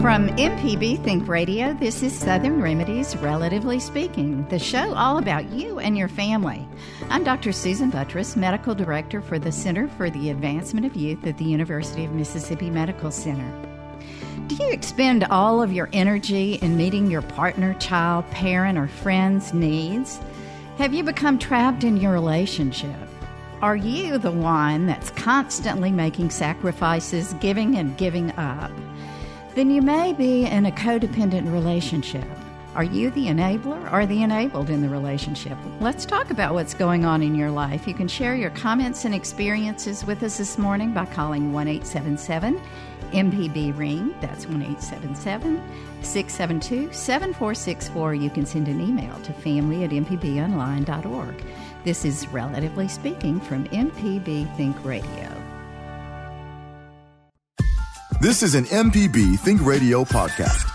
From MPB Think Radio, this is Southern Remedies Relatively Speaking, the show all about you and your family. I'm Dr. Susan Buttross, Medical Director for the Center for the Advancement of Youth at the University of Mississippi Medical Center. Do you expend all of your energy in meeting your partner, child, parent, or friend's needs? Have you become trapped in your relationship? Are you the one that's constantly making sacrifices, giving and giving up? Then you may be in a codependent relationship. Are you the enabler or the enabled in the relationship? Let's talk about what's going on in your life. You can share your comments and experiences with us this morning by calling 1 877 MPB Ring. That's 1 877 672 7464. You can send an email to family at mpbonline.org. This is Relatively Speaking from MPB Think Radio. This is an MPB Think Radio podcast.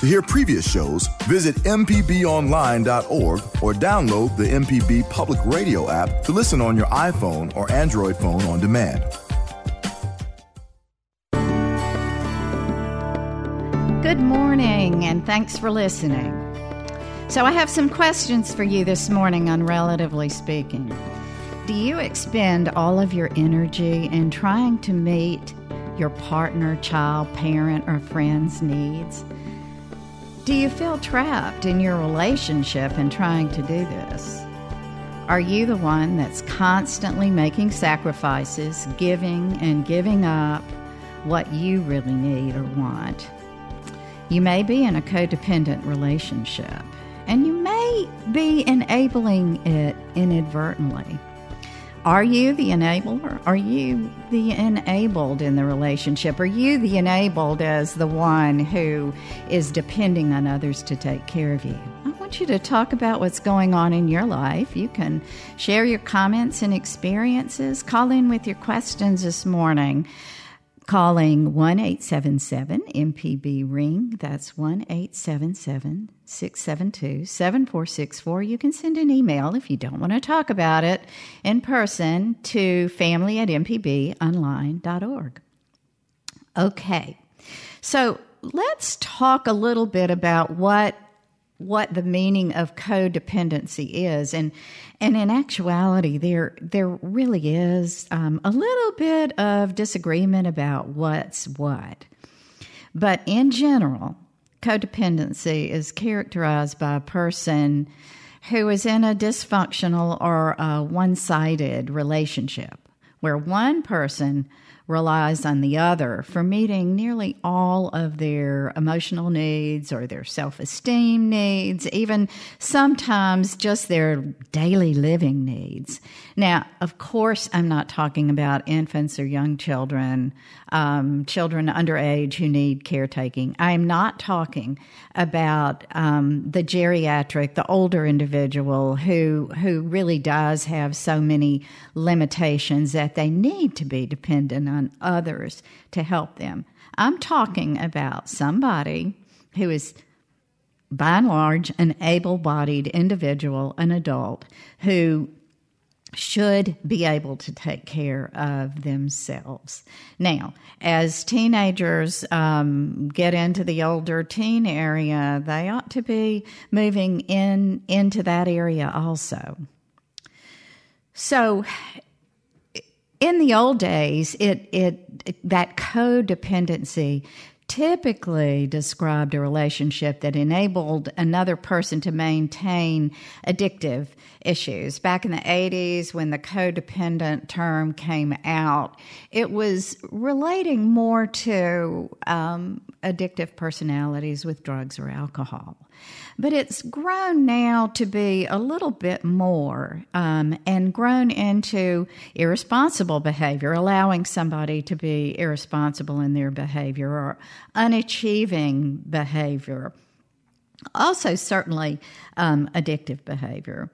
To hear previous shows, visit MPBOnline.org or download the MPB Public Radio app to listen on your iPhone or Android phone on demand. Good morning, and thanks for listening. So, I have some questions for you this morning on Relatively Speaking. Do you expend all of your energy in trying to meet your partner, child, parent, or friend's needs? Do you feel trapped in your relationship and trying to do this? Are you the one that's constantly making sacrifices, giving and giving up what you really need or want? You may be in a codependent relationship, and you may be enabling it inadvertently. Are you the enabler? Are you the enabled in the relationship? Are you the enabled as the one who is depending on others to take care of you? I want you to talk about what's going on in your life. You can share your comments and experiences. Call in with your questions this morning calling 1 877 MPB Ring. That's 1 877 672 7464. You can send an email if you don't want to talk about it in person to family at mpbonline.org. Okay, so let's talk a little bit about what what the meaning of codependency is. And and in actuality there there really is um, a little bit of disagreement about what's what. But in general codependency is characterized by a person who is in a dysfunctional or a one-sided relationship where one person relies on the other for meeting nearly all of their emotional needs or their self esteem needs, even sometimes just their daily living needs. Now, of course, I'm not talking about infants or young children, um, children underage who need caretaking. I'm not talking about um, the geriatric, the older individual who who really does have so many limitations that they need to be dependent on others to help them. I'm talking about somebody who is by and large an able bodied individual, an adult, who should be able to take care of themselves. Now, as teenagers um, get into the older teen area, they ought to be moving in into that area also. So, in the old days, it, it, that codependency typically described a relationship that enabled another person to maintain addictive issues. Back in the 80s, when the codependent term came out, it was relating more to um, addictive personalities with drugs or alcohol. But it's grown now to be a little bit more um, and grown into irresponsible behavior, allowing somebody to be irresponsible in their behavior or unachieving behavior. Also, certainly um, addictive behavior.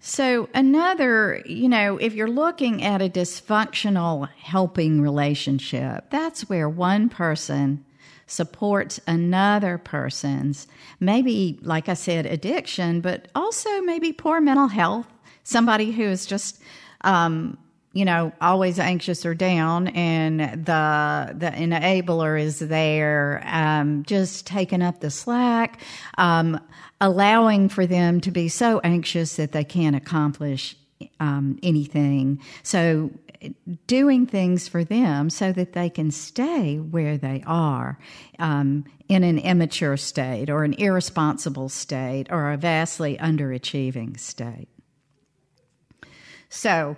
So, another, you know, if you're looking at a dysfunctional helping relationship, that's where one person supports another person's, maybe, like I said, addiction, but also maybe poor mental health. Somebody who is just um, you know, always anxious or down, and the the enabler is there, um, just taking up the slack, um, allowing for them to be so anxious that they can't accomplish um, anything. So doing things for them so that they can stay where they are um, in an immature state or an irresponsible state or a vastly underachieving state. So,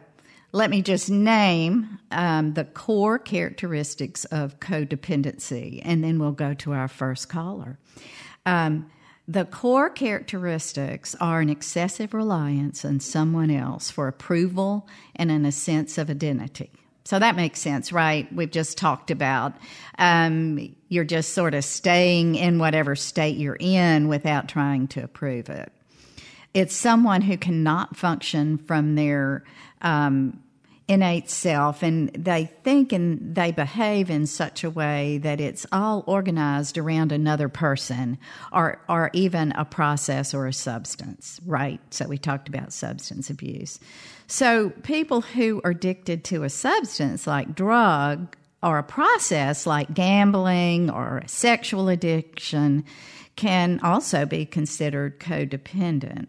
let me just name um, the core characteristics of codependency, and then we'll go to our first caller. Um, the core characteristics are an excessive reliance on someone else for approval and in a sense of identity. So that makes sense, right? We've just talked about um, you're just sort of staying in whatever state you're in without trying to approve it. It's someone who cannot function from their um, innate self, and they think and they behave in such a way that it's all organized around another person or, or even a process or a substance, right? So we talked about substance abuse. So people who are addicted to a substance like drug or a process like gambling or sexual addiction can also be considered codependent.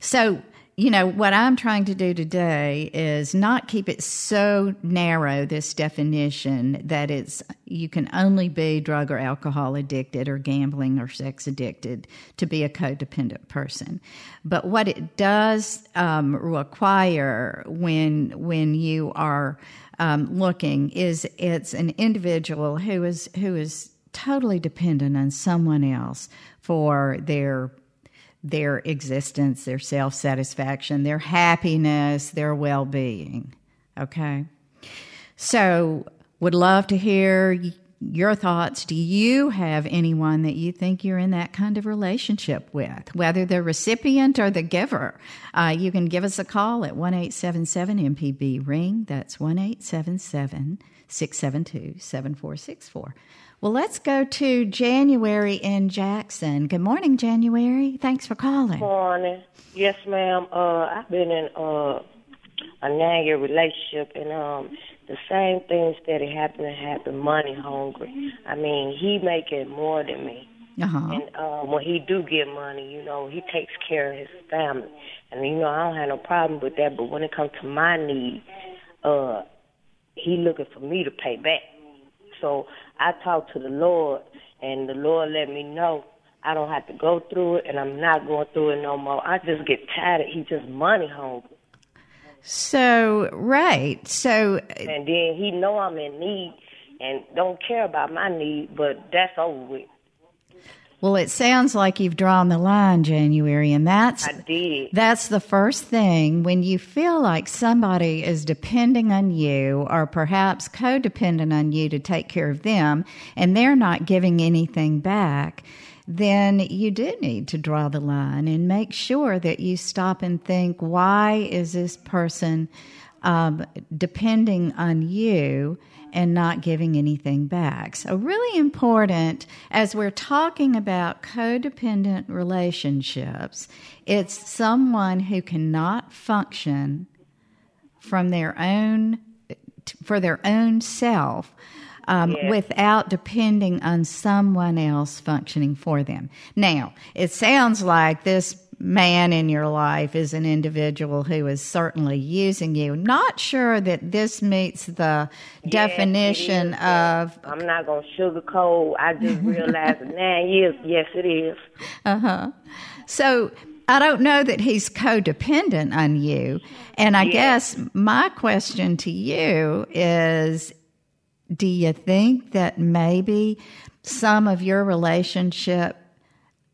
So, you know, what I'm trying to do today is not keep it so narrow, this definition, that it's you can only be drug or alcohol addicted or gambling or sex addicted to be a codependent person. But what it does um, require when when you are um, looking is it's an individual who is who is totally dependent on someone else for their their existence, their self satisfaction, their happiness, their well being. Okay? So, would love to hear your thoughts. Do you have anyone that you think you're in that kind of relationship with, whether the recipient or the giver? Uh, you can give us a call at 1 877 MPB Ring. That's 1 877 672 7464. Well, let's go to January in Jackson. Good morning, January. Thanks for calling. Good morning. Yes, ma'am. Uh, I've been in uh, a nine year relationship, and um, the same things that it happened to happen. Money hungry. I mean, he making more than me. Uh-huh. And uh, when he do get money, you know, he takes care of his family, and you know, I don't have no problem with that. But when it comes to my need, uh, he looking for me to pay back. So I talked to the Lord, and the Lord let me know I don't have to go through it, and I'm not going through it no more. I just get tired. of he just money hungry. So right, so and then he know I'm in need and don't care about my need, but that's over with. Well, it sounds like you've drawn the line, January, and that's That's the first thing when you feel like somebody is depending on you or perhaps codependent on you to take care of them and they're not giving anything back, then you do need to draw the line and make sure that you stop and think, why is this person um, depending on you? And not giving anything back. So, really important as we're talking about codependent relationships, it's someone who cannot function from their own for their own self um, yeah. without depending on someone else functioning for them. Now, it sounds like this man in your life is an individual who is certainly using you. Not sure that this meets the yes, definition of. I'm not going to sugarcoat. I just realized nine years. Yes, it is. Uh huh. So I don't know that he's codependent on you. And I yes. guess my question to you is do you think that maybe some of your relationship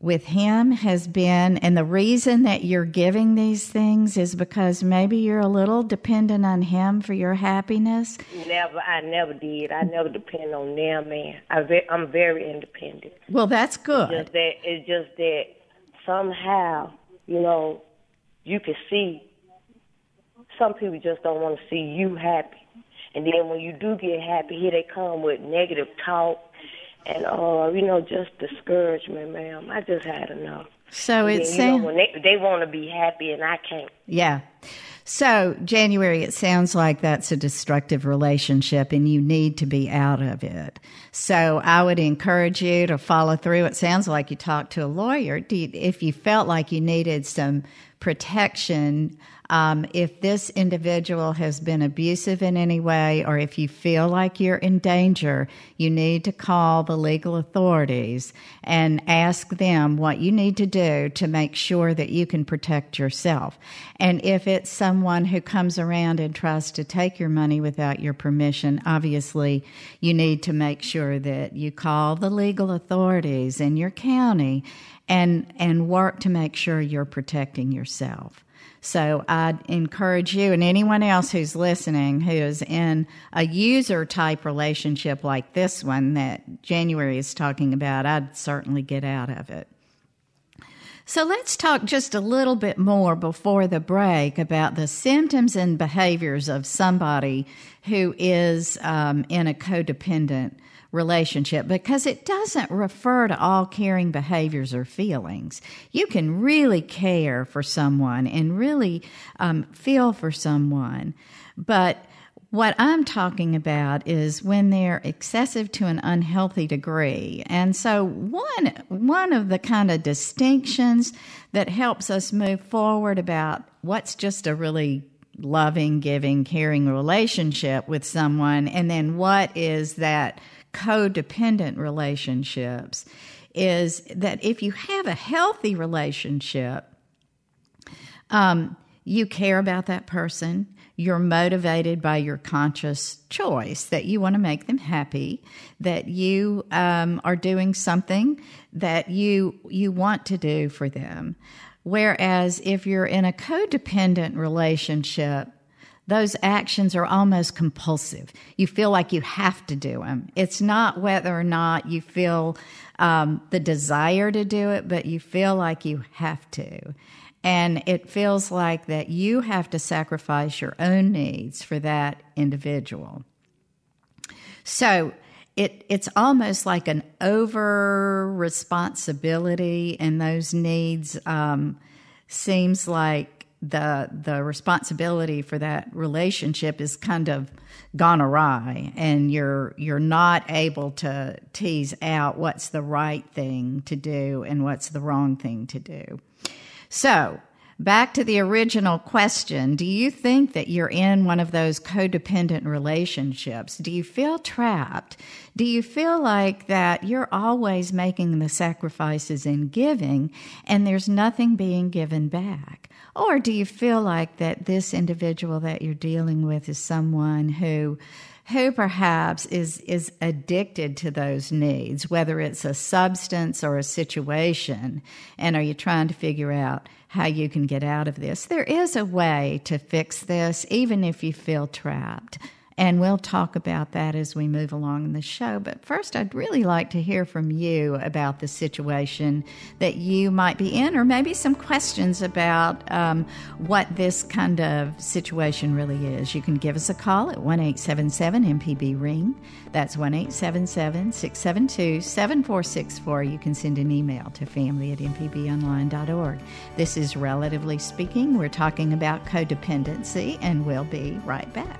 with him has been, and the reason that you're giving these things is because maybe you're a little dependent on him for your happiness? Never, I never did. I never depend on them, man. I ve- I'm very independent. Well, that's good. It's just that, it's just that somehow, you know, you can see some people just don't want to see you happy. And then when you do get happy, here they come with negative talk and uh, you know, just discouragement, ma'am. I just had enough. So it's know, when they they want to be happy and I can't. Yeah. So, January, it sounds like that's a destructive relationship and you need to be out of it. So, I would encourage you to follow through. It sounds like you talked to a lawyer. You, if you felt like you needed some protection um, if this individual has been abusive in any way, or if you feel like you're in danger, you need to call the legal authorities and ask them what you need to do to make sure that you can protect yourself. And if it's someone who comes around and tries to take your money without your permission, obviously you need to make sure that you call the legal authorities in your county and and work to make sure you're protecting yourself. So I'd encourage you and anyone else who's listening who is in a user type relationship like this one that January is talking about, I'd certainly get out of it. So let's talk just a little bit more before the break about the symptoms and behaviors of somebody who is um, in a codependent relationship because it doesn't refer to all caring behaviors or feelings. You can really care for someone and really um, feel for someone, but what I'm talking about is when they're excessive to an unhealthy degree. And so one one of the kind of distinctions that helps us move forward about what's just a really loving, giving, caring relationship with someone and then what is that codependent relationships is that if you have a healthy relationship, um, you care about that person. You're motivated by your conscious choice that you want to make them happy, that you um, are doing something that you you want to do for them. Whereas if you're in a codependent relationship, those actions are almost compulsive. You feel like you have to do them. It's not whether or not you feel um, the desire to do it, but you feel like you have to. And it feels like that you have to sacrifice your own needs for that individual. So it, it's almost like an over responsibility, and those needs um, seems like the the responsibility for that relationship is kind of gone awry and you're you're not able to tease out what's the right thing to do and what's the wrong thing to do. So, back to the original question, do you think that you're in one of those codependent relationships? Do you feel trapped? Do you feel like that you're always making the sacrifices and giving and there's nothing being given back? Or do you feel like that this individual that you're dealing with is someone who who perhaps is is addicted to those needs, whether it's a substance or a situation, and are you trying to figure out how you can get out of this? There is a way to fix this, even if you feel trapped. And we'll talk about that as we move along in the show. But first, I'd really like to hear from you about the situation that you might be in, or maybe some questions about um, what this kind of situation really is. You can give us a call at 1 877 MPB Ring. That's 1 877 672 7464. You can send an email to family at mpbonline.org. This is Relatively Speaking. We're talking about codependency, and we'll be right back.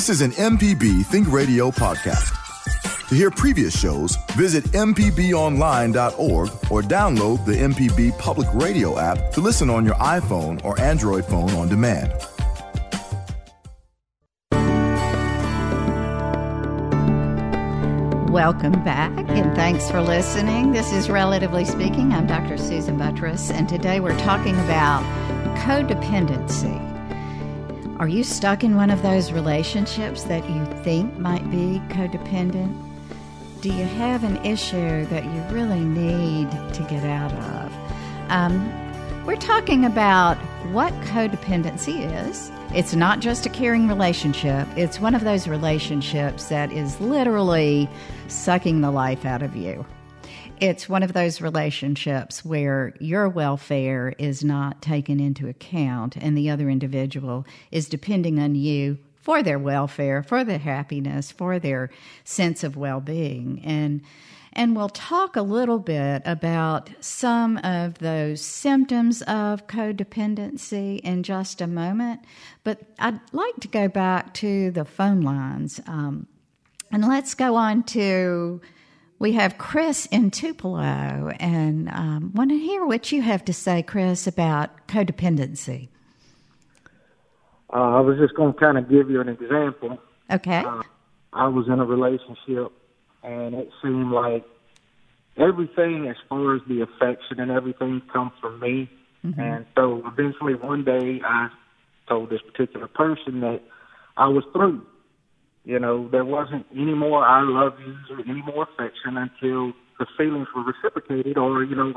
This is an MPB Think Radio podcast. To hear previous shows, visit MPBOnline.org or download the MPB Public Radio app to listen on your iPhone or Android phone on demand. Welcome back and thanks for listening. This is Relatively Speaking. I'm Dr. Susan Buttross, and today we're talking about codependency. Are you stuck in one of those relationships that you think might be codependent? Do you have an issue that you really need to get out of? Um, we're talking about what codependency is. It's not just a caring relationship, it's one of those relationships that is literally sucking the life out of you. It's one of those relationships where your welfare is not taken into account and the other individual is depending on you for their welfare, for their happiness, for their sense of well being. And and we'll talk a little bit about some of those symptoms of codependency in just a moment. But I'd like to go back to the phone lines. Um, and let's go on to, we have Chris in Tupelo, and um, want to hear what you have to say, Chris, about codependency. Uh, I was just going to kind of give you an example. Okay. Uh, I was in a relationship and it seemed like everything as far as the affection and everything comes from me. Mm-hmm. And so eventually one day I told this particular person that I was through. You know, there wasn't any more I love yous or any more affection until the feelings were reciprocated or, you know,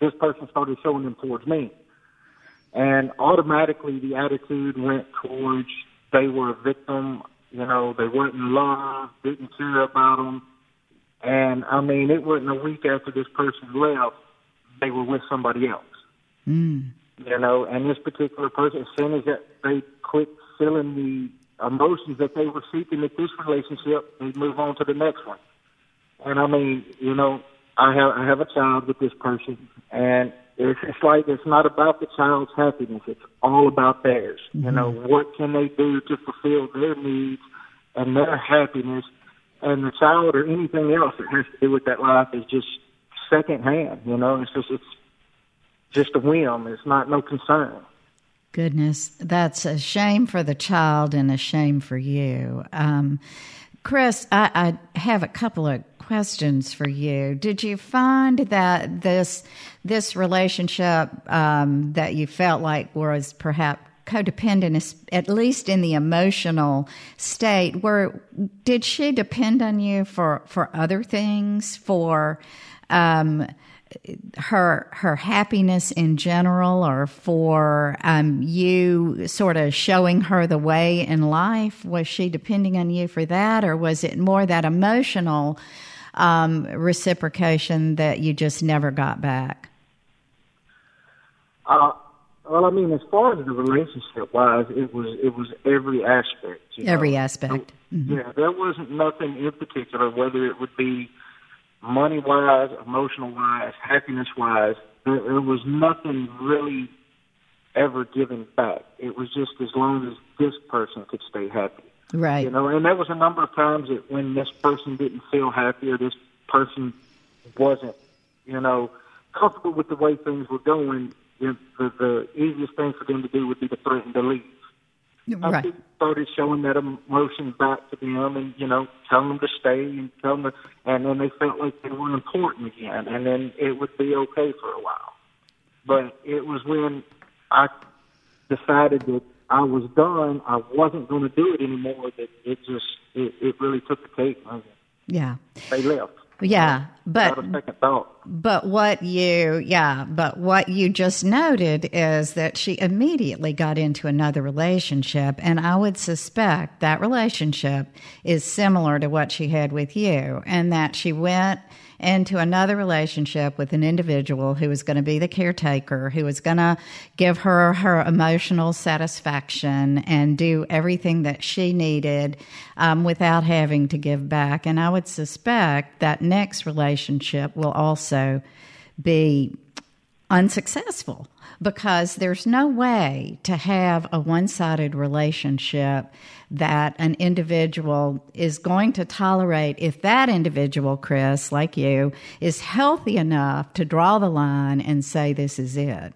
this person started showing them towards me. And automatically the attitude went towards they were a victim you know, they weren't in love, didn't care about them. And I mean, it wasn't a week after this person left, they were with somebody else. Mm. You know, and this particular person, as soon as that they quit feeling the emotions that they were seeking at this relationship, they move on to the next one. And I mean, you know, I have I have a child with this person, and it's, it's like it's not about the child's happiness. It's all about theirs. Mm-hmm. You know, what can they do to fulfill their needs and their happiness? And the child or anything else that has to do with that life is just secondhand. You know, it's just it's just a whim. It's not no concern. Goodness, that's a shame for the child and a shame for you. Um, Chris, I, I have a couple of questions for you. Did you find that this this relationship um, that you felt like was perhaps codependent, at least in the emotional state, where did she depend on you for for other things, for um, her her happiness in general, or for um, you sort of showing her the way in life? Was she depending on you for that, or was it more that emotional? um, reciprocation that you just never got back? Uh, well, I mean, as far as the relationship wise, it was it was every aspect. every know? aspect. Mm-hmm. Yeah, there wasn't nothing in particular, whether it would be money wise, emotional wise, happiness wise. There, there was nothing really ever given back. It was just as long as this person could stay happy. Right. You know, and there was a number of times that when this person didn't feel happy or this person wasn't, you know, comfortable with the way things were going, know, the, the easiest thing for them to do would be to threaten to leave. Right. I started showing that emotion back to them and, you know, telling them to stay and telling them, and then they felt like they were important again, and then it would be okay for a while. But it was when I decided that I was done. I wasn't going to do it anymore. That it just it, it really took the cake. Yeah, they left. Yeah, but but what you yeah, but what you just noted is that she immediately got into another relationship, and I would suspect that relationship is similar to what she had with you, and that she went into another relationship with an individual who was going to be the caretaker, who was going to give her her emotional satisfaction and do everything that she needed um, without having to give back. And I would suspect that next relationship will also be unsuccessful because there's no way to have a one sided relationship that an individual is going to tolerate if that individual, Chris, like you, is healthy enough to draw the line and say, this is it.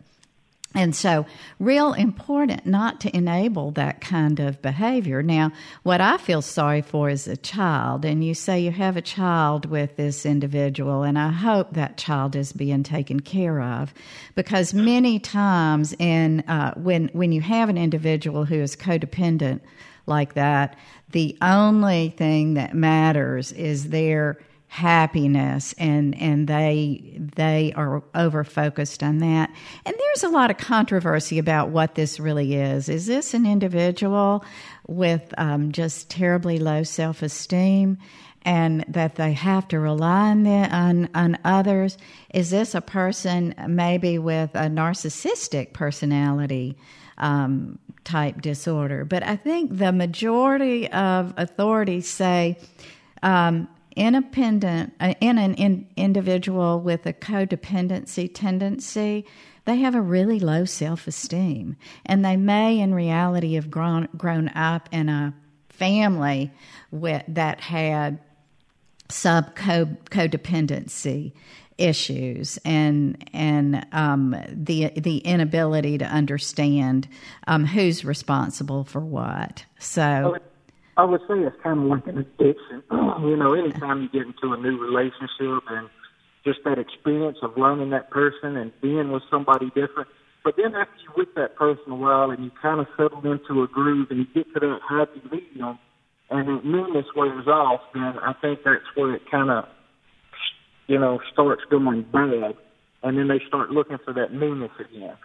And so, real important not to enable that kind of behavior. Now, what I feel sorry for is a child, and you say you have a child with this individual, and I hope that child is being taken care of, because many times, in uh, when when you have an individual who is codependent like that, the only thing that matters is their happiness and and they they are over focused on that. And there's a lot of controversy about what this really is. Is this an individual with um, just terribly low self-esteem and that they have to rely on, the, on on others? Is this a person maybe with a narcissistic personality um, type disorder? But i think the majority of authorities say um, independent uh, in an in, individual with a codependency tendency they have a really low self-esteem. And they may in reality have grown grown up in a family with, that had sub codependency issues and and um, the the inability to understand um, who's responsible for what. So I would say it's kind of like an addiction. you know, anytime you get into a new relationship and just that experience of learning that person and being with somebody different. But then after you're with that person a while and you kind of settle into a groove and you get to that happy medium and the newness wears off, then I think that's where it kind of, you know, starts going bad. And then they start looking for that newness again.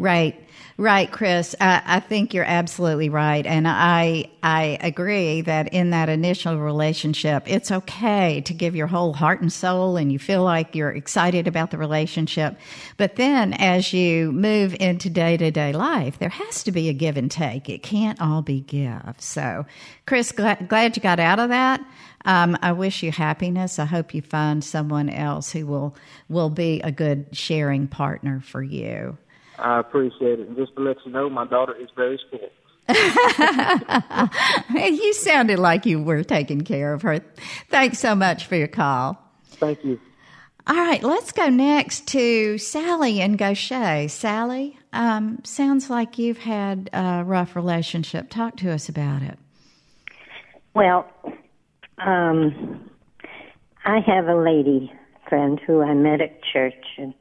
Right, right, Chris. I, I, think you're absolutely right, and I I agree that in that initial relationship, it's okay to give your whole heart and soul, and you feel like you're excited about the relationship. But then, as you move into day to day life, there has to be a give and take. It can't all be give. So, Chris, glad, glad you got out of that. Um, I wish you happiness. I hope you find someone else who will will be a good sharing partner for you. I appreciate it. And just to let you know, my daughter is very spoiled. you sounded like you were taking care of her. Thanks so much for your call. Thank you. All right, let's go next to Sally and Gautier. Sally, um, sounds like you've had a rough relationship. Talk to us about it. Well, um, I have a lady friend who I met at church, and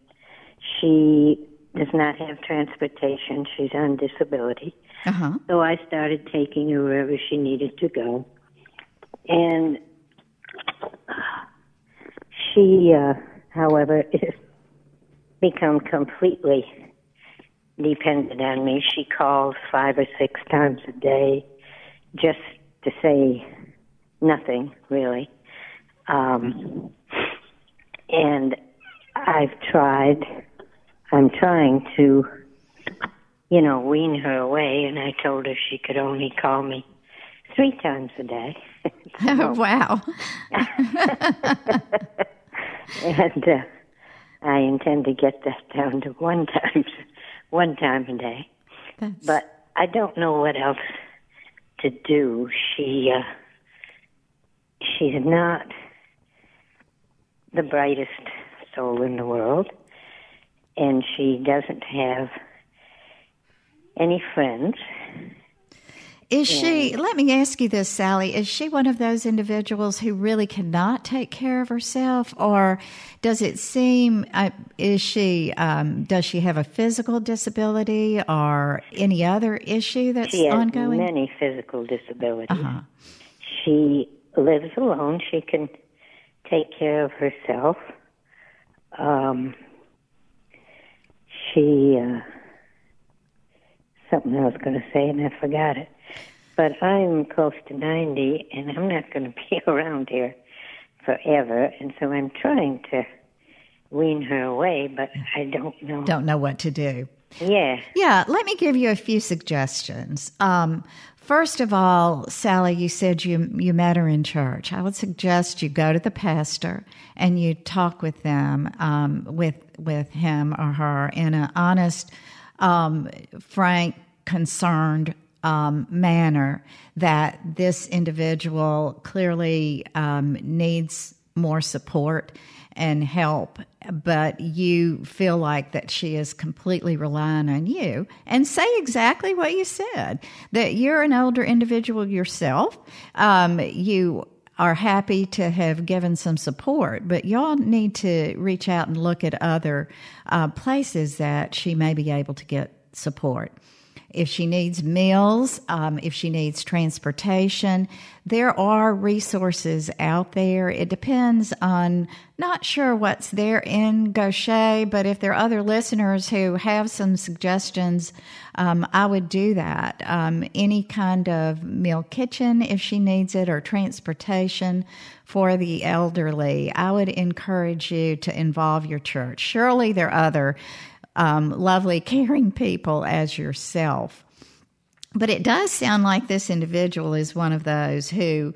she does not have transportation. She's on disability. Uh-huh. So I started taking her wherever she needed to go. And she, uh, however, has become completely dependent on me. She calls five or six times a day just to say nothing, really. Um, and I've tried I'm trying to, you know, wean her away, and I told her she could only call me three times a day. oh, wow. and uh, I intend to get that down to one time, one time a day. That's... But I don't know what else to do. She, uh, she's not the brightest soul in the world and she doesn't have any friends. Is she, let me ask you this, Sally, is she one of those individuals who really cannot take care of herself? Or does it seem, uh, is she, um, does she have a physical disability or any other issue that's she has ongoing? many physical disabilities. Uh-huh. She lives alone. She can take care of herself. Um, she uh, something I was going to say and I forgot it. But I'm close to 90 and I'm not going to be around here forever, and so I'm trying to wean her away, but I don't know. Don't know what to do. Yeah. Yeah, let me give you a few suggestions. Um, first of all, Sally, you said you you met her in church. I would suggest you go to the pastor and you talk with them um, with with him or her in an honest, um, frank, concerned um, manner that this individual clearly um, needs more support and help, but you feel like that she is completely relying on you, and say exactly what you said that you're an older individual yourself. Um, you are happy to have given some support, but y'all need to reach out and look at other uh, places that she may be able to get support. If she needs meals, um, if she needs transportation, there are resources out there. It depends on not sure what's there in Gautier, but if there are other listeners who have some suggestions, um, I would do that. Um, any kind of meal kitchen if she needs it or transportation for the elderly, I would encourage you to involve your church. Surely there are other um, lovely, caring people as yourself. But it does sound like this individual is one of those who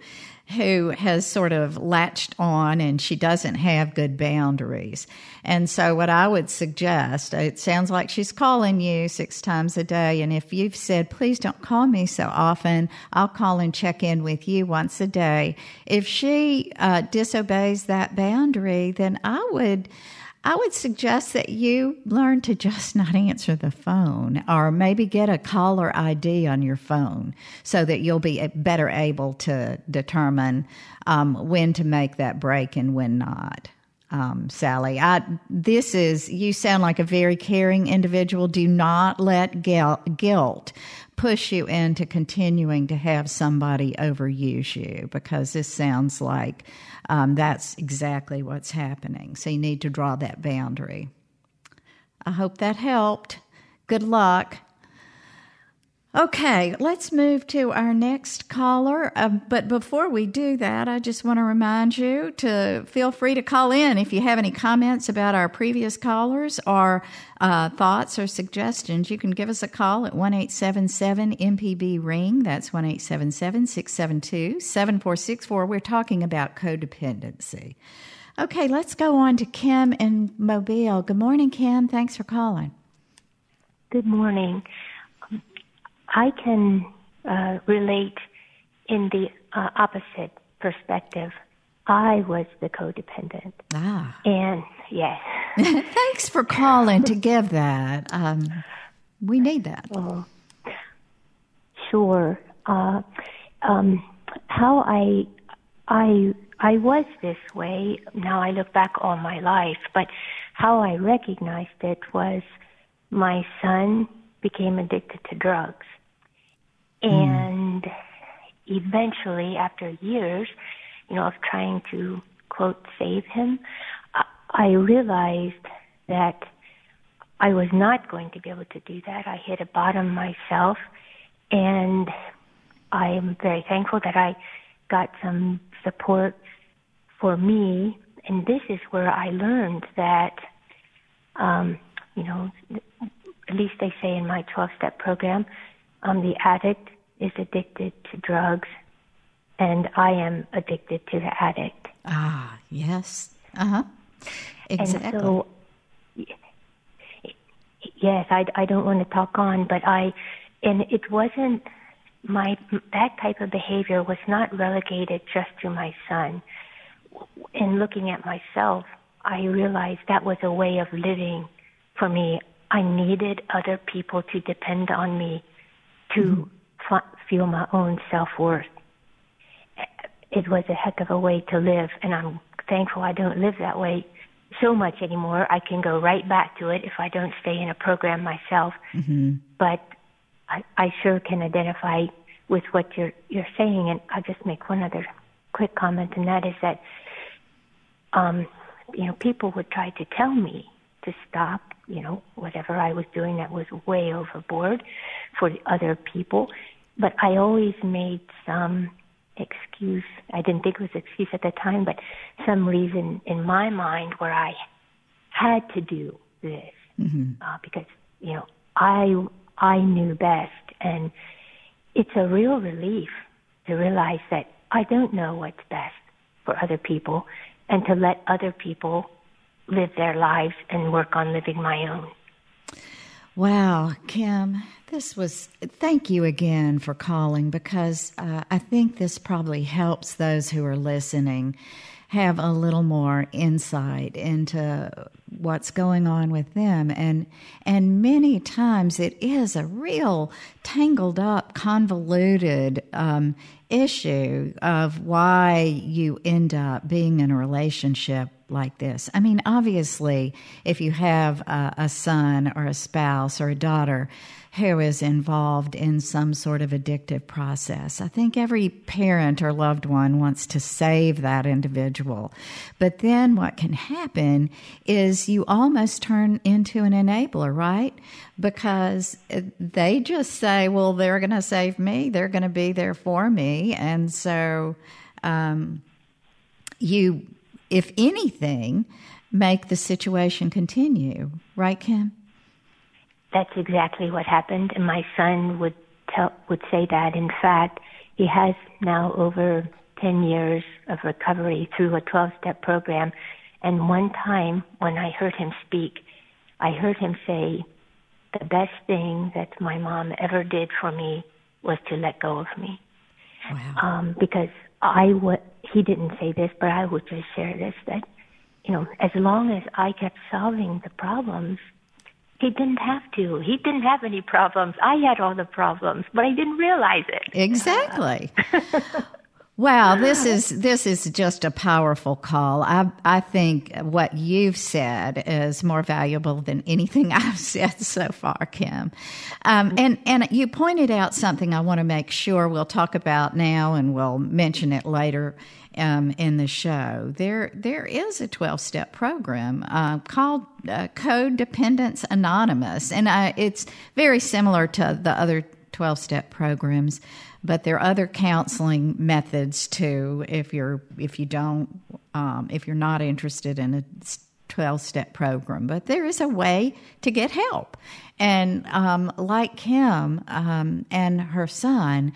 who has sort of latched on and she doesn't have good boundaries. And so, what I would suggest, it sounds like she's calling you six times a day. And if you've said, please don't call me so often, I'll call and check in with you once a day. If she uh, disobeys that boundary, then I would. I would suggest that you learn to just not answer the phone or maybe get a caller ID on your phone so that you'll be better able to determine um, when to make that break and when not. Um, Sally, I, this is, you sound like a very caring individual. Do not let guilt, guilt push you into continuing to have somebody overuse you because this sounds like um, that's exactly what's happening. So you need to draw that boundary. I hope that helped. Good luck. Okay, let's move to our next caller. Uh, but before we do that, I just want to remind you to feel free to call in if you have any comments about our previous callers or uh, thoughts or suggestions. You can give us a call at 1 877 MPB Ring. That's 1 877 672 7464. We're talking about codependency. Okay, let's go on to Kim in Mobile. Good morning, Kim. Thanks for calling. Good morning. I can uh, relate in the uh, opposite perspective. I was the codependent. Ah. And yes. Thanks for calling to give that. Um, we need that. Oh, sure. Uh, um, how I, I, I was this way. Now I look back on my life, but how I recognized it was my son became addicted to drugs. And eventually, after years, you know, of trying to quote save him, I realized that I was not going to be able to do that. I hit a bottom myself, and I am very thankful that I got some support for me. And this is where I learned that, um, you know, at least they say in my 12 step program, um, the addict is addicted to drugs, and I am addicted to the addict. Ah, yes. Uh huh. Exactly. And so, yes, I, I don't want to talk on, but I, and it wasn't my, that type of behavior was not relegated just to my son. In looking at myself, I realized that was a way of living for me. I needed other people to depend on me to mm-hmm. f- feel my own self worth. It was a heck of a way to live, and I'm thankful I don't live that way so much anymore. I can go right back to it if I don't stay in a program myself. Mm-hmm. But I, I sure can identify with what you're you're saying, and I'll just make one other quick comment, and that is that um, you know people would try to tell me to stop, you know, whatever I was doing that was way overboard for other people. But I always made some excuse. I didn't think it was an excuse at the time, but some reason in my mind where I had to do this mm-hmm. uh, because you know I I knew best, and it's a real relief to realize that I don't know what's best for other people, and to let other people live their lives and work on living my own. Wow, Kim, this was, thank you again for calling because uh, I think this probably helps those who are listening have a little more insight into what's going on with them and and many times it is a real tangled up convoluted um, issue of why you end up being in a relationship like this? I mean, obviously, if you have a, a son or a spouse or a daughter who is involved in some sort of addictive process. I think every parent or loved one wants to save that individual. But then what can happen is you almost turn into an enabler, right? Because they just say, well, they're going to save me, they're going to be there for me. And so um, you, if anything, make the situation continue, right, Kim? That's exactly what happened, and my son would tell would say that. In fact, he has now over ten years of recovery through a twelve-step program. And one time when I heard him speak, I heard him say, "The best thing that my mom ever did for me was to let go of me." Wow. Um, because I would, he didn't say this, but I would just share this that, you know, as long as I kept solving the problems, he didn't have to. He didn't have any problems. I had all the problems, but I didn't realize it. Exactly. Wow, this is this is just a powerful call. I I think what you've said is more valuable than anything I've said so far, Kim. Um, and and you pointed out something I want to make sure we'll talk about now, and we'll mention it later um, in the show. There there is a twelve step program uh, called uh, Co-Dependents Anonymous, and uh, it's very similar to the other twelve step programs but there are other counseling methods too if you're if you don't um, if you're not interested in a 12 step program. But there is a way to get help. And um, like kim um, and her son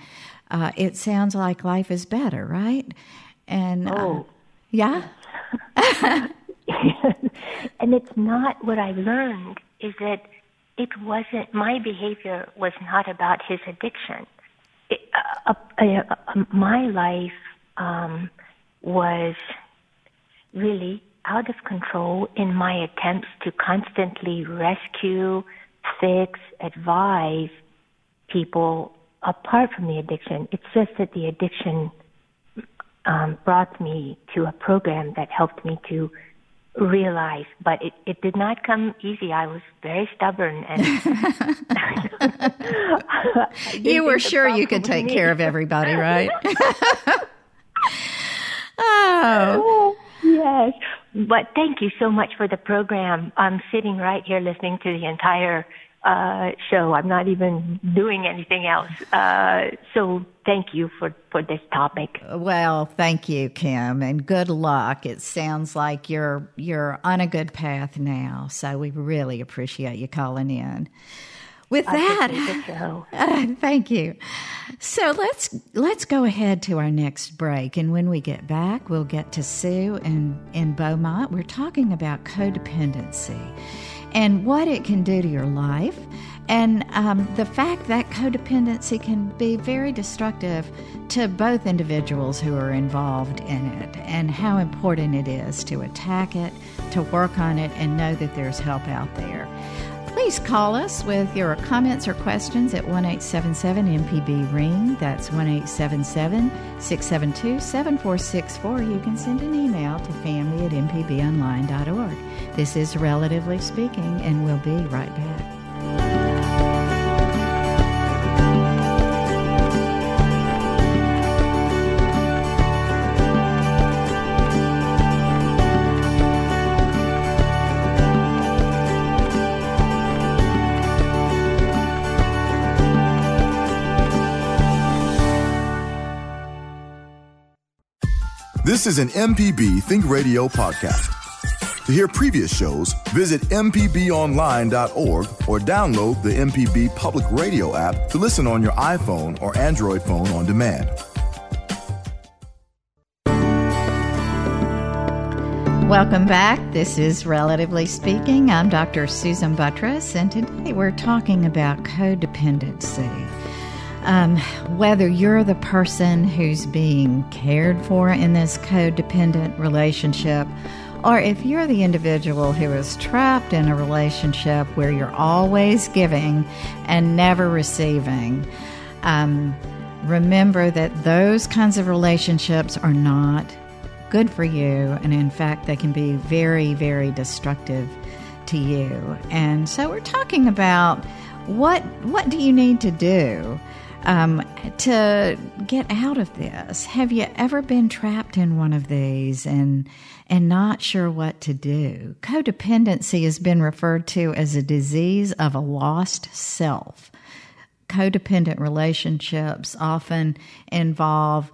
uh, it sounds like life is better right? And uh, oh. yeah? And it's not what i learned is that it wasn't my behavior was not about his addiction uh, uh, my life um, was really out of control in my attempts to constantly rescue, fix, advise people apart from the addiction. It's just that the addiction um, brought me to a program that helped me to realize, but it, it did not come easy. I was very stubborn and you were sure you could take care of everybody, right? Oh. oh. Yes. But thank you so much for the program. I'm sitting right here listening to the entire uh, show. I'm not even doing anything else. Uh, so thank you for, for this topic. Well, thank you, Kim, and good luck. It sounds like you're you're on a good path now. So we really appreciate you calling in. With that, uh, thank you. So let's let's go ahead to our next break, and when we get back, we'll get to Sue and in Beaumont. We're talking about codependency and what it can do to your life, and um, the fact that codependency can be very destructive to both individuals who are involved in it, and how important it is to attack it, to work on it, and know that there's help out there. Please call us with your comments or questions at 1 877 MPB Ring. That's 1 877 672 7464. You can send an email to family at mpbonline.org. This is Relatively Speaking, and we'll be right back. This is an MPB Think Radio podcast. To hear previous shows, visit MPBOnline.org or download the MPB Public Radio app to listen on your iPhone or Android phone on demand. Welcome back. This is Relatively Speaking. I'm Dr. Susan Buttross, and today we're talking about codependency. Um, whether you're the person who's being cared for in this codependent relationship, or if you're the individual who is trapped in a relationship where you're always giving and never receiving, um, remember that those kinds of relationships are not good for you, and in fact, they can be very, very destructive to you. And so, we're talking about what what do you need to do um, to get out of this? Have you ever been trapped in one of these and and not sure what to do? Codependency has been referred to as a disease of a lost self. Codependent relationships often involve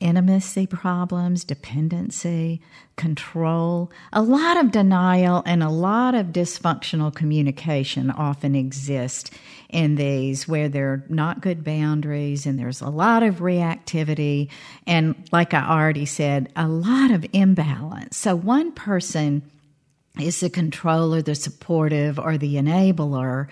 intimacy problems, dependency, control. A lot of denial and a lot of dysfunctional communication often exist in these where there are not good boundaries and there's a lot of reactivity. And like I already said, a lot of imbalance. So one person is the controller, the supportive, or the enabler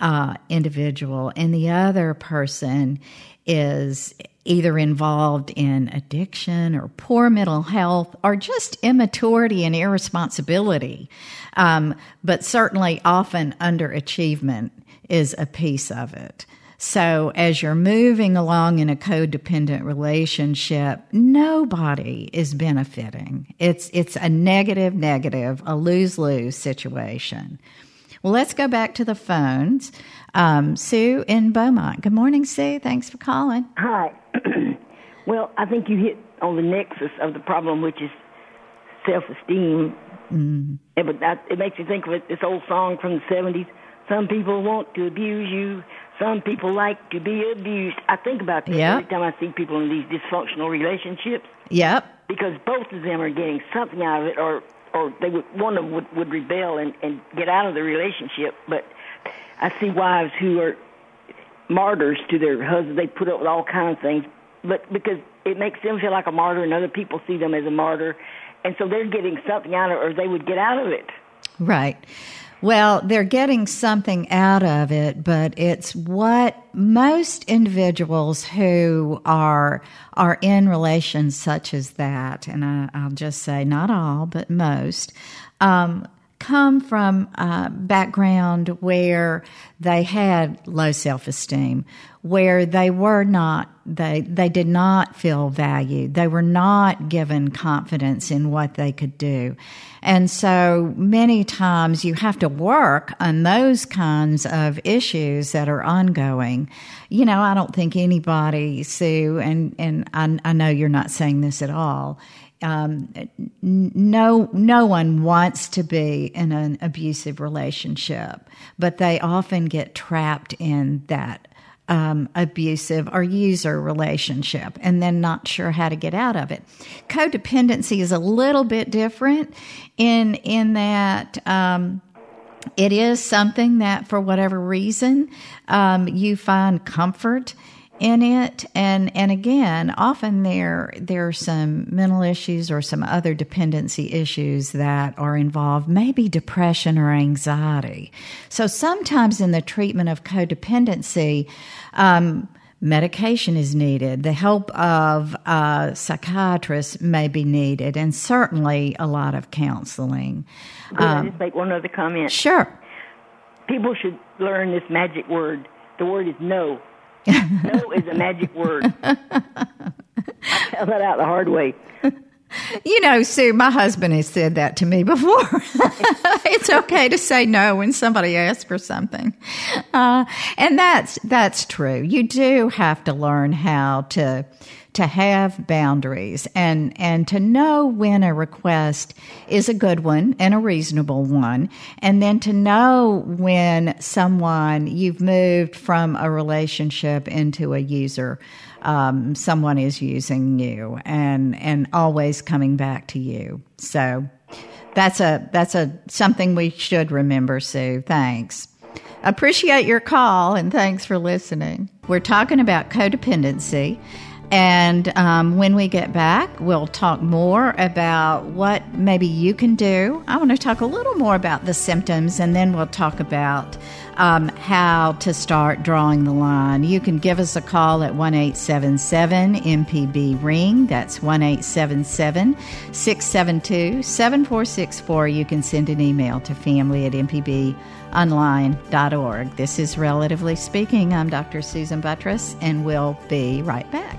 uh, individual, and the other person is either involved in addiction or poor mental health or just immaturity and irresponsibility. Um, but certainly, often underachievement is a piece of it. So, as you're moving along in a codependent relationship, nobody is benefiting. It's, it's a negative, negative, a lose lose situation. Well, let's go back to the phones. Um, Sue in Beaumont. Good morning, Sue. Thanks for calling. Hi. well, I think you hit on the nexus of the problem, which is self-esteem. Mm. And, but that, it makes you think of it, this old song from the '70s. Some people want to abuse you. Some people like to be abused. I think about that yep. every time I see people in these dysfunctional relationships. Yep. Because both of them are getting something out of it, or or they would one of them would, would rebel and, and get out of the relationship, but I see wives who are martyrs to their husbands. They put up with all kinds of things, but because it makes them feel like a martyr, and other people see them as a martyr, and so they're getting something out of it, or they would get out of it. Right. Well, they're getting something out of it, but it's what most individuals who are are in relations such as that, and I, will just say not all, but most, um, come from a background where they had low self esteem, where they were not they they did not feel valued, they were not given confidence in what they could do, and so many times you have to work on those kinds of issues that are ongoing. You know, I don't think anybody, Sue, and and I, I know you're not saying this at all um, no no one wants to be in an abusive relationship, but they often get trapped in that um, abusive or user relationship and then not sure how to get out of it. Codependency is a little bit different in in that. Um, it is something that, for whatever reason, um, you find comfort in it and and again often there there are some mental issues or some other dependency issues that are involved maybe depression or anxiety so sometimes in the treatment of codependency um, medication is needed. The help of a psychiatrist may be needed, and certainly a lot of counseling. Could um, I just make one other comment? Sure. People should learn this magic word. The word is no no is a magic word. I found that out the hard way. You know, Sue, my husband has said that to me before. it's okay to say no when somebody asks for something, uh, and that's that's true. You do have to learn how to to have boundaries and, and to know when a request is a good one and a reasonable one. And then to know when someone, you've moved from a relationship into a user. Um, someone is using you and, and always coming back to you. So that's a, that's a, something we should remember, Sue. Thanks. Appreciate your call and thanks for listening. We're talking about codependency and um, when we get back, we'll talk more about what maybe you can do. I want to talk a little more about the symptoms, and then we'll talk about um, how to start drawing the line. You can give us a call at 1 877 MPB Ring. That's 1 877 672 7464. You can send an email to family at mpbonline.org. This is Relatively Speaking. I'm Dr. Susan Buttross, and we'll be right back.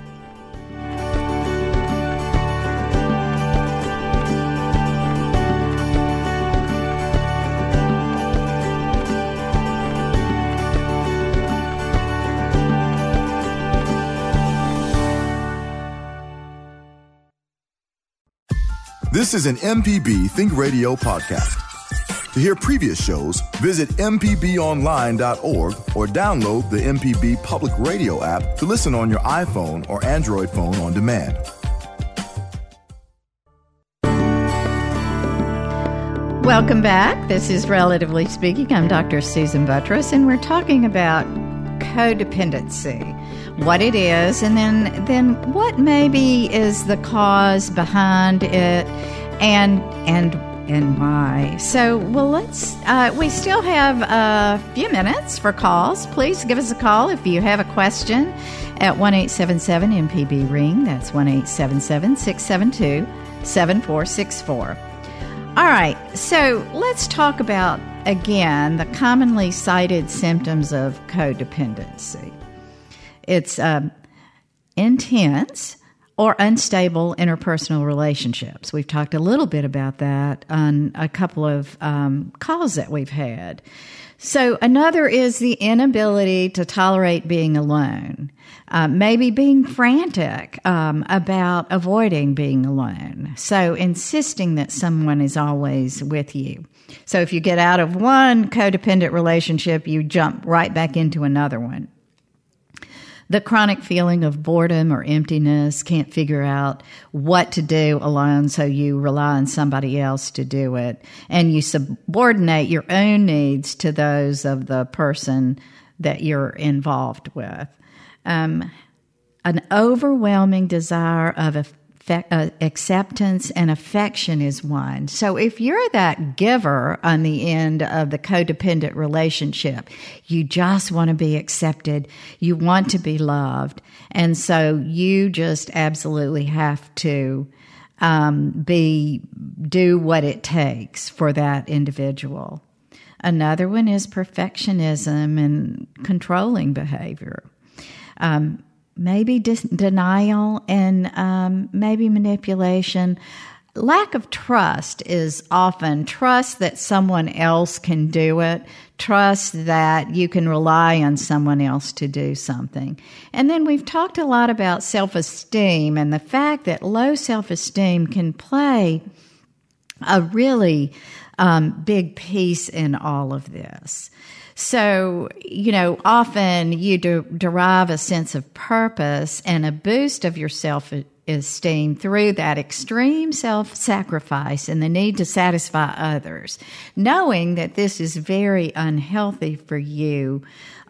This is an MPB Think Radio podcast. To hear previous shows, visit MPBOnline.org or download the MPB Public Radio app to listen on your iPhone or Android phone on demand. Welcome back. This is Relatively Speaking. I'm Dr. Susan Buttross, and we're talking about codependency, what it is, and then then what maybe is the cause behind it, and and and why. So, well, let's. Uh, we still have a few minutes for calls. Please give us a call if you have a question at one eight seven seven MPB ring. That's one eight seven seven six seven two seven four six four. All right, so let's talk about again the commonly cited symptoms of codependency. It's um, intense or unstable interpersonal relationships. We've talked a little bit about that on a couple of um, calls that we've had. So, another is the inability to tolerate being alone, uh, maybe being frantic um, about avoiding being alone. So, insisting that someone is always with you. So, if you get out of one codependent relationship, you jump right back into another one the chronic feeling of boredom or emptiness, can't figure out what to do alone, so you rely on somebody else to do it. And you subordinate your own needs to those of the person that you're involved with. Um, an overwhelming desire of a acceptance and affection is one. So if you're that giver on the end of the codependent relationship, you just want to be accepted, you want to be loved, and so you just absolutely have to um, be do what it takes for that individual. Another one is perfectionism and controlling behavior. Um, maybe dis- denial and um, maybe manipulation. Lack of trust is often trust that someone else can do it, trust that you can rely on someone else to do something. And then we've talked a lot about self esteem and the fact that low self esteem can play a really um, big piece in all of this. So, you know, often you de- derive a sense of purpose and a boost of your self esteem through that extreme self sacrifice and the need to satisfy others, knowing that this is very unhealthy for you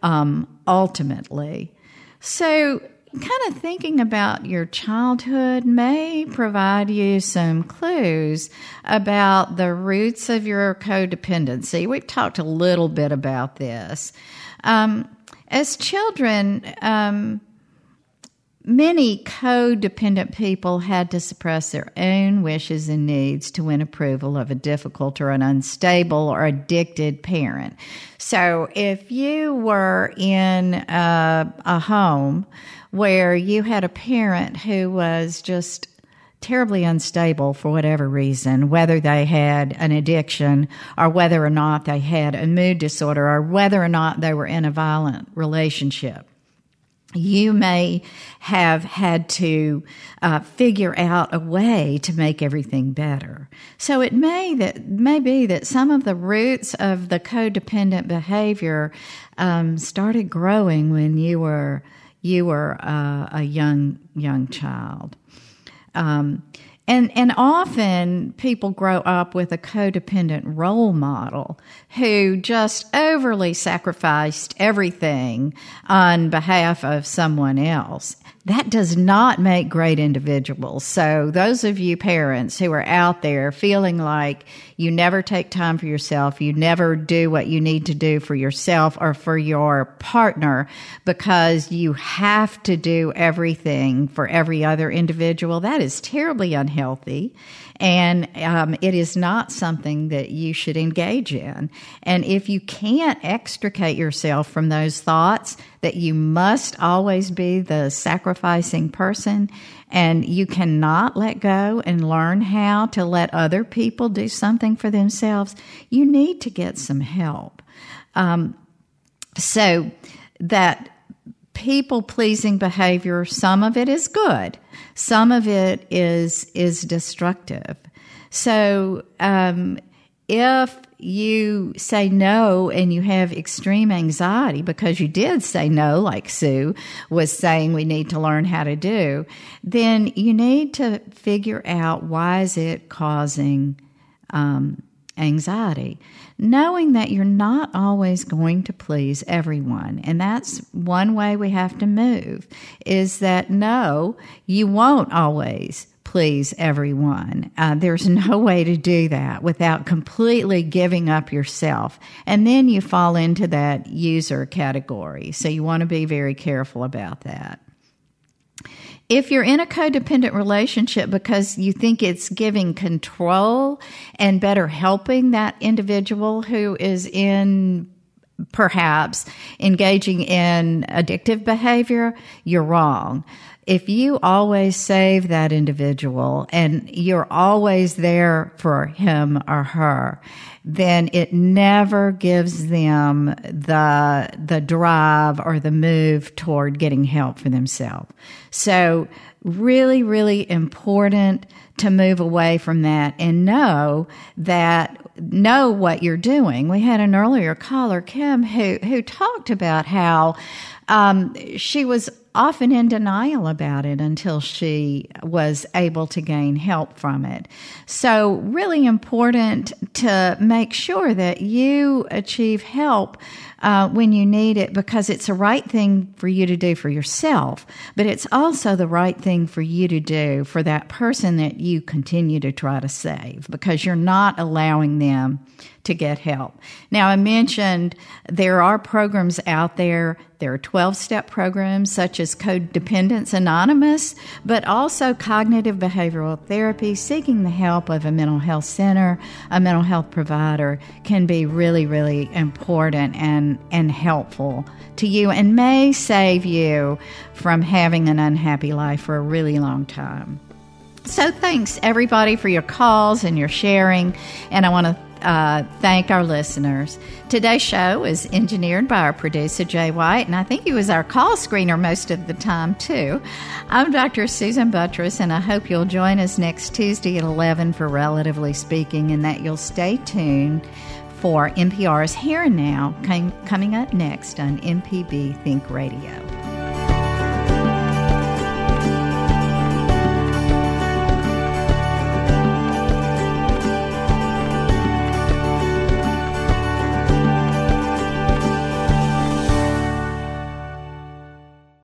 um, ultimately. So, kind of thinking about your childhood may provide you some clues about the roots of your codependency. We've talked a little bit about this. Um, as children, um, many codependent people had to suppress their own wishes and needs to win approval of a difficult or an unstable or addicted parent. So if you were in a, a home where you had a parent who was just terribly unstable for whatever reason, whether they had an addiction or whether or not they had a mood disorder or whether or not they were in a violent relationship. You may have had to uh, figure out a way to make everything better. So it may that may be that some of the roots of the codependent behavior um, started growing when you were you were uh, a young young child. Um, and and often people grow up with a codependent role model who just overly sacrificed everything on behalf of someone else that does not make great individuals. So, those of you parents who are out there feeling like you never take time for yourself, you never do what you need to do for yourself or for your partner because you have to do everything for every other individual, that is terribly unhealthy. And um, it is not something that you should engage in. And if you can't extricate yourself from those thoughts, that you must always be the sacrificing person and you cannot let go and learn how to let other people do something for themselves, you need to get some help. Um, so that people pleasing behavior, some of it is good, some of it is is destructive. So, um, if you say no and you have extreme anxiety because you did say no, like Sue was saying we need to learn how to do, then you need to figure out why is it causing um, anxiety. Knowing that you're not always going to please everyone. And that's one way we have to move is that no, you won't always please everyone. Uh, there's no way to do that without completely giving up yourself. And then you fall into that user category. So you want to be very careful about that. If you're in a codependent relationship because you think it's giving control and better helping that individual who is in perhaps engaging in addictive behavior, you're wrong if you always save that individual and you're always there for him or her, then it never gives them the the drive or the move toward getting help for themselves. So really, really important to move away from that and know that know what you're doing. We had an earlier caller, Kim, who who talked about how um, she was often in denial about it until she was able to gain help from it. So, really important to make sure that you achieve help uh, when you need it because it's the right thing for you to do for yourself, but it's also the right thing for you to do for that person that you continue to try to save because you're not allowing them to get help. Now, I mentioned there are programs out there. There are 12 step programs such as Co-Dependents Anonymous, but also cognitive behavioral therapy. Seeking the help of a mental health center, a mental health provider can be really, really important and, and helpful to you and may save you from having an unhappy life for a really long time. So, thanks everybody for your calls and your sharing. And I want to uh, thank our listeners. Today's show is engineered by our producer, Jay White, and I think he was our call screener most of the time, too. I'm Dr. Susan Buttross, and I hope you'll join us next Tuesday at 11 for Relatively Speaking, and that you'll stay tuned for NPR's Here and Now coming up next on MPB Think Radio.